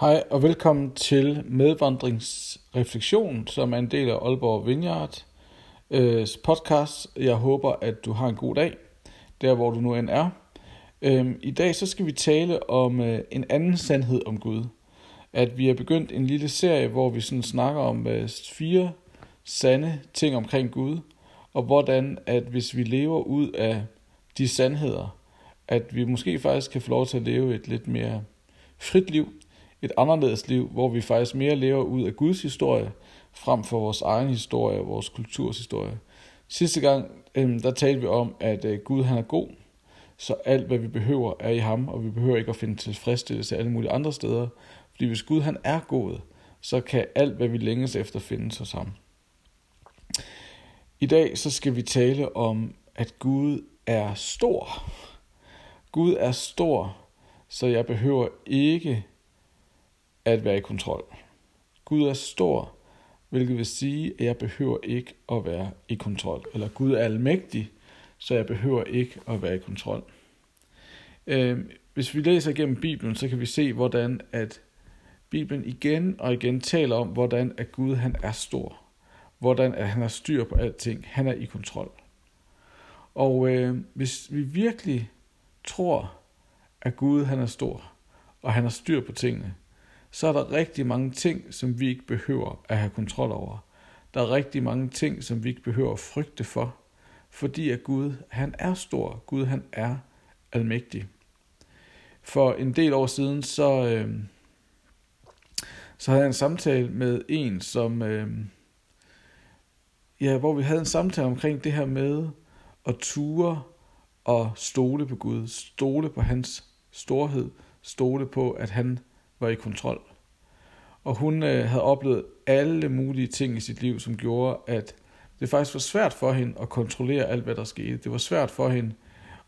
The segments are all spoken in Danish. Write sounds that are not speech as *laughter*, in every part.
Hej og velkommen til Medvandringsreflektion, som er en del af Aalborg Vineyard øh, podcast. Jeg håber, at du har en god dag, der hvor du nu end er. Øh, I dag så skal vi tale om øh, en anden sandhed om Gud. At vi har begyndt en lille serie, hvor vi sådan snakker om øh, fire sande ting omkring Gud, og hvordan at hvis vi lever ud af de sandheder, at vi måske faktisk kan få lov til at leve et lidt mere frit liv, et anderledes liv, hvor vi faktisk mere lever ud af Guds historie, frem for vores egen historie og vores kulturs historie. Sidste gang, øhm, der talte vi om, at øh, Gud han er god, så alt hvad vi behøver er i ham, og vi behøver ikke at finde tilfredsstillelse alle mulige andre steder. Fordi hvis Gud han er god, så kan alt hvad vi længes efter findes hos ham. I dag så skal vi tale om, at Gud er stor. Gud er stor, så jeg behøver ikke at være i kontrol. Gud er stor, hvilket vil sige, at jeg behøver ikke at være i kontrol. Eller Gud er almægtig, så jeg behøver ikke at være i kontrol. Øhm, hvis vi læser igennem Bibelen, så kan vi se, hvordan at Bibelen igen og igen taler om, hvordan at Gud han er stor. Hvordan at han har styr på alting. Han er i kontrol. Og øh, hvis vi virkelig tror, at Gud han er stor, og han har styr på tingene, så er der rigtig mange ting, som vi ikke behøver at have kontrol over. Der er rigtig mange ting, som vi ikke behøver at frygte for, fordi at Gud, han er stor. Gud, han er almægtig. For en del år siden, så, øh, så havde jeg en samtale med en, som, øh, ja, hvor vi havde en samtale omkring det her med at ture og stole på Gud, stole på hans storhed, stole på, at han var i kontrol. Og hun øh, havde oplevet alle mulige ting i sit liv, som gjorde, at det faktisk var svært for hende at kontrollere alt, hvad der skete. Det var svært for hende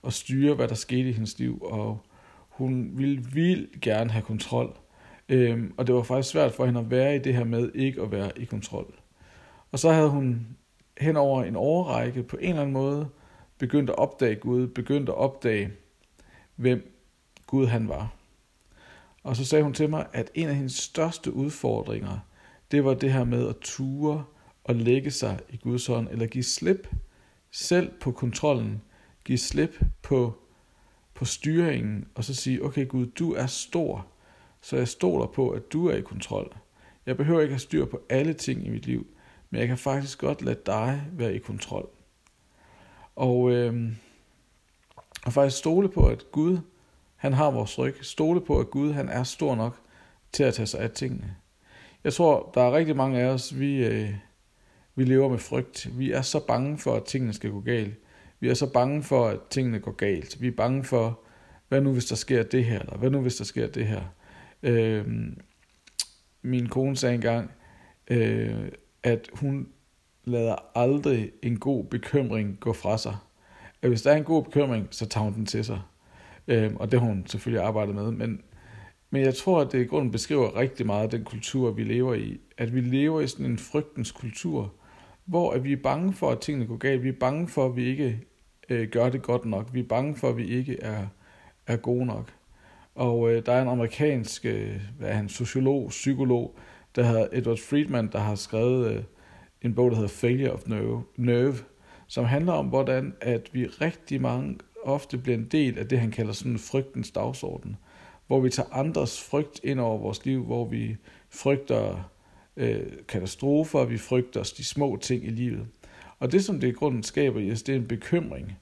at styre, hvad der skete i hendes liv, og hun ville vildt gerne have kontrol. Øhm, og det var faktisk svært for hende at være i det her med ikke at være i kontrol. Og så havde hun hen over en årrække på en eller anden måde begyndt at opdage Gud, begyndt at opdage, hvem Gud han var. Og så sagde hun til mig, at en af hendes største udfordringer, det var det her med at ture og lægge sig i Guds hånd, eller give slip selv på kontrollen, give slip på, på styringen, og så sige, okay Gud, du er stor, så jeg stoler på, at du er i kontrol. Jeg behøver ikke have styr på alle ting i mit liv, men jeg kan faktisk godt lade dig være i kontrol. Og, øh, og faktisk stole på, at Gud han har vores ryg. Stole på, at Gud han er stor nok til at tage sig af tingene. Jeg tror, der er rigtig mange af os, vi, øh, vi lever med frygt. Vi er så bange for, at tingene skal gå galt. Vi er så bange for, at tingene går galt. Vi er bange for, hvad nu hvis der sker det her, eller hvad nu hvis der sker det her. Øh, min kone sagde engang, øh, at hun lader aldrig en god bekymring gå fra sig. At hvis der er en god bekymring, så tager hun den til sig. Øh, og det har hun selvfølgelig arbejdet med. Men, men jeg tror, at det i grunden beskriver rigtig meget den kultur, vi lever i. At vi lever i sådan en frygtens kultur, hvor at vi er bange for, at tingene går galt. Vi er bange for, at vi ikke øh, gør det godt nok. Vi er bange for, at vi ikke er, er gode nok. Og øh, der er en amerikansk øh, hvad er han, sociolog, psykolog, der hedder Edward Friedman, der har skrevet øh, en bog, der hedder Failure of Nerve, Nerve, som handler om, hvordan at vi rigtig mange ofte bliver en del af det, han kalder sådan frygtens dagsorden, hvor vi tager andres frygt ind over vores liv, hvor vi frygter øh, katastrofer, vi frygter de små ting i livet. Og det, som det i grunden skaber i os, det er en bekymring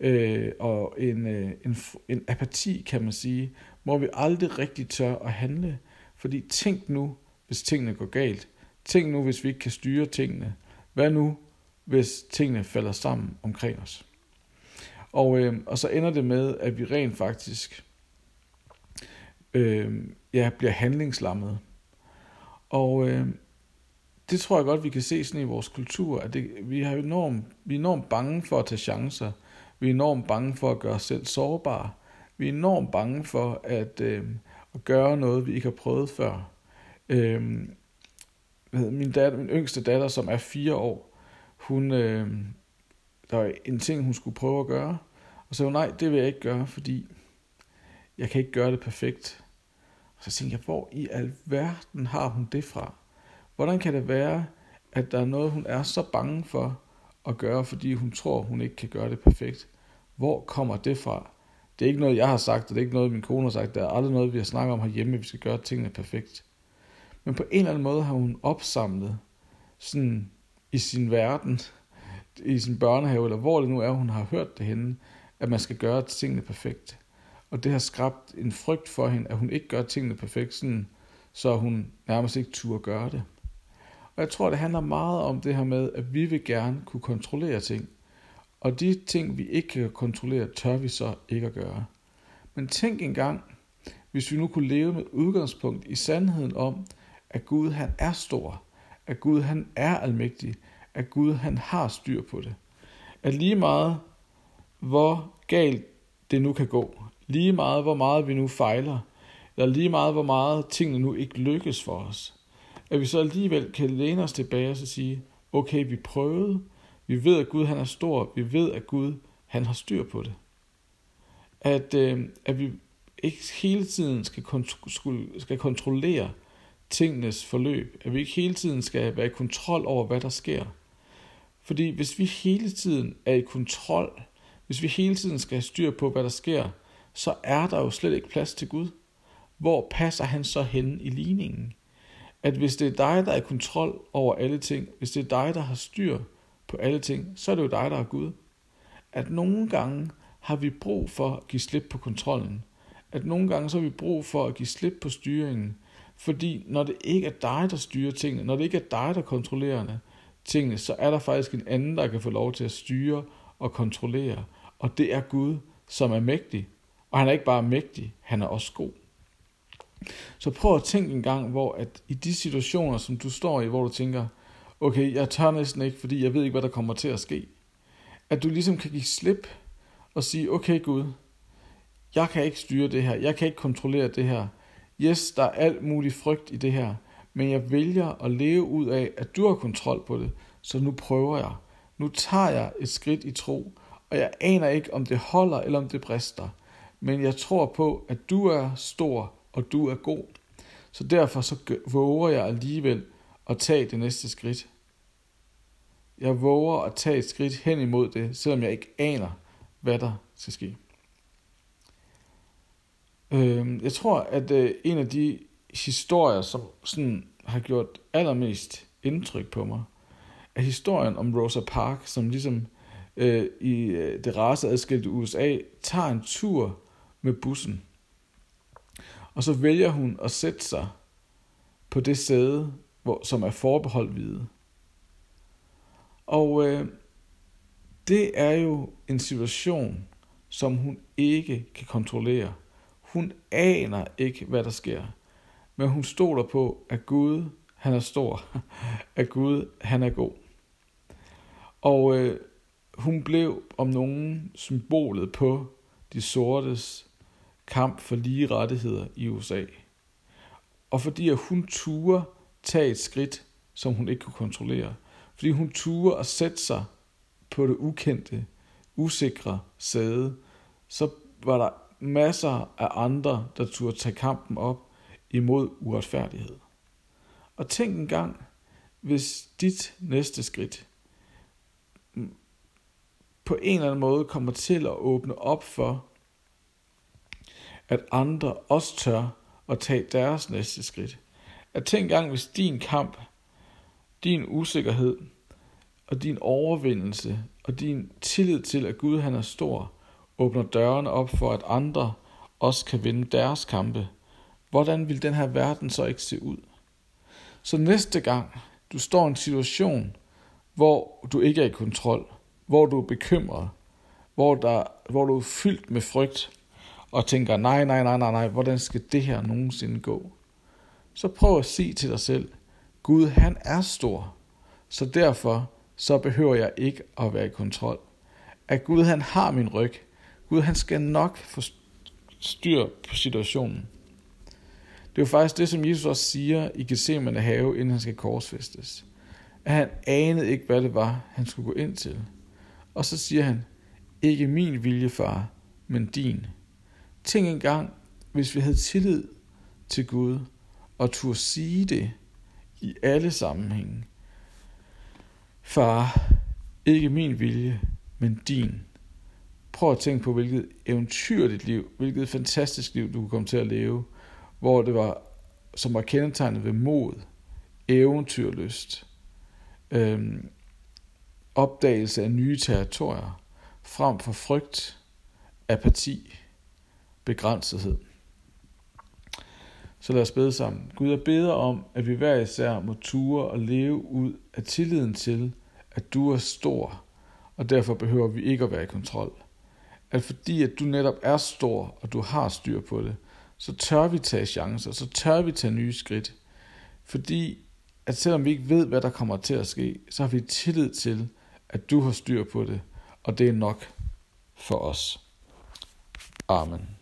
øh, og en, øh, en, en apati, kan man sige, hvor vi aldrig rigtig tør at handle. Fordi tænk nu, hvis tingene går galt. Tænk nu, hvis vi ikke kan styre tingene. Hvad nu, hvis tingene falder sammen omkring os? Og, øh, og så ender det med, at vi rent faktisk øh, ja, bliver handlingslammet. Og øh, det tror jeg godt, vi kan se sådan i vores kultur, at det, vi, har enormt, vi er enormt bange for at tage chancer. Vi er enormt bange for at gøre os selv sårbare. Vi er enormt bange for at, øh, at gøre noget, vi ikke har prøvet før. Øh, min, datter, min yngste datter, som er fire år, hun, øh, der var en ting, hun skulle prøve at gøre, og så nej, det vil jeg ikke gøre, fordi jeg kan ikke gøre det perfekt. Så tænkte jeg, hvor i alverden har hun det fra? Hvordan kan det være, at der er noget, hun er så bange for at gøre, fordi hun tror, hun ikke kan gøre det perfekt? Hvor kommer det fra? Det er ikke noget, jeg har sagt, og det er ikke noget, min kone har sagt. Det er aldrig noget, vi har snakket om herhjemme, at vi skal gøre tingene perfekt. Men på en eller anden måde har hun opsamlet sådan i sin verden, i sin børnehave, eller hvor det nu er, hun har hørt det henne, at man skal gøre tingene perfekt. Og det har skabt en frygt for hende, at hun ikke gør tingene perfekt, sådan, så hun nærmest ikke turde gøre det. Og jeg tror, det handler meget om det her med, at vi vil gerne kunne kontrollere ting. Og de ting, vi ikke kan kontrollere, tør vi så ikke at gøre. Men tænk engang, hvis vi nu kunne leve med udgangspunkt i sandheden om, at Gud han er stor, at Gud han er almægtig, at Gud han har styr på det. At lige meget hvor galt det nu kan gå, lige meget hvor meget vi nu fejler, eller lige meget hvor meget tingene nu ikke lykkes for os, at vi så alligevel kan læne os tilbage og så sige, okay, vi prøvede, vi ved, at Gud han er stor, vi ved, at Gud han har styr på det. At, øh, at vi ikke hele tiden skal, kont- skal kontrollere tingenes forløb, at vi ikke hele tiden skal være i kontrol over, hvad der sker. Fordi hvis vi hele tiden er i kontrol, hvis vi hele tiden skal have styr på, hvad der sker, så er der jo slet ikke plads til Gud. Hvor passer han så hen i ligningen? At hvis det er dig, der er i kontrol over alle ting, hvis det er dig, der har styr på alle ting, så er det jo dig, der er Gud. At nogle gange har vi brug for at give slip på kontrollen. At nogle gange så har vi brug for at give slip på styringen. Fordi når det ikke er dig, der styrer tingene, når det ikke er dig, der kontrollerer tingene, så er der faktisk en anden, der kan få lov til at styre og kontrollere. Og det er Gud, som er mægtig. Og han er ikke bare mægtig, han er også god. Så prøv at tænke en gang, hvor at i de situationer, som du står i, hvor du tænker, okay, jeg tør næsten ikke, fordi jeg ved ikke, hvad der kommer til at ske. At du ligesom kan give slip og sige, okay Gud, jeg kan ikke styre det her, jeg kan ikke kontrollere det her. Yes, der er alt mulig frygt i det her, men jeg vælger at leve ud af, at du har kontrol på det, så nu prøver jeg. Nu tager jeg et skridt i tro, og jeg aner ikke, om det holder eller om det brister. Men jeg tror på, at du er stor, og du er god. Så derfor så våger jeg alligevel at tage det næste skridt. Jeg våger at tage et skridt hen imod det, selvom jeg ikke aner, hvad der skal ske. Øhm, jeg tror, at øh, en af de historier, som sådan har gjort allermest indtryk på mig, er historien om Rosa Parks, som ligesom øh, i øh, det raceadskilte USA tager en tur med bussen. Og så vælger hun at sætte sig på det sæde, hvor, som er forbeholdt hvide. Og øh, det er jo en situation, som hun ikke kan kontrollere. Hun aner ikke, hvad der sker. Men hun stoler på, at Gud, han er stor. *laughs* at Gud, han er god. Og øh, hun blev om nogen symbolet på de sortes kamp for lige rettigheder i USA. Og fordi at hun turde tage et skridt, som hun ikke kunne kontrollere. Fordi hun turde at sætte sig på det ukendte, usikre sæde, så var der masser af andre, der turde tage kampen op imod uretfærdighed. Og tænk en gang, hvis dit næste skridt på en eller anden måde kommer til at åbne op for, at andre også tør at tage deres næste skridt. At tænk gang, hvis din kamp, din usikkerhed og din overvindelse og din tillid til, at Gud han er stor, åbner dørene op for, at andre også kan vinde deres kampe, hvordan vil den her verden så ikke se ud? Så næste gang du står i en situation, hvor du ikke er i kontrol, hvor du er bekymret, hvor, der, hvor du er fyldt med frygt, og tænker, nej, nej, nej, nej, nej, hvordan skal det her nogensinde gå? Så prøv at sige til dig selv, Gud han er stor, så derfor så behøver jeg ikke at være i kontrol. At Gud han har min ryg. Gud han skal nok få styr på situationen. Det er jo faktisk det, som Jesus også siger i Gethsemane have, inden han skal korsfæstes. At han anede ikke, hvad det var, han skulle gå ind til. Og så siger han, ikke min vilje, far, men din. Tænk engang, hvis vi havde tillid til Gud, og turde sige det i alle sammenhænge. Far, ikke min vilje, men din. Prøv at tænke på, hvilket eventyrligt liv, hvilket fantastisk liv, du kunne komme til at leve, hvor det var, som var kendetegnet ved mod, eventyrlyst, øhm, opdagelse af nye territorier, frem for frygt, apati, begrænsethed. Så lad os bede sammen. Gud, jeg beder om, at vi hver især må ture og leve ud af tilliden til, at du er stor, og derfor behøver vi ikke at være i kontrol. At fordi at du netop er stor, og du har styr på det, så tør vi tage chancer, så tør vi tage nye skridt. Fordi at selvom vi ikke ved, hvad der kommer til at ske, så har vi tillid til, at du har styr på det, og det er nok for os. Amen.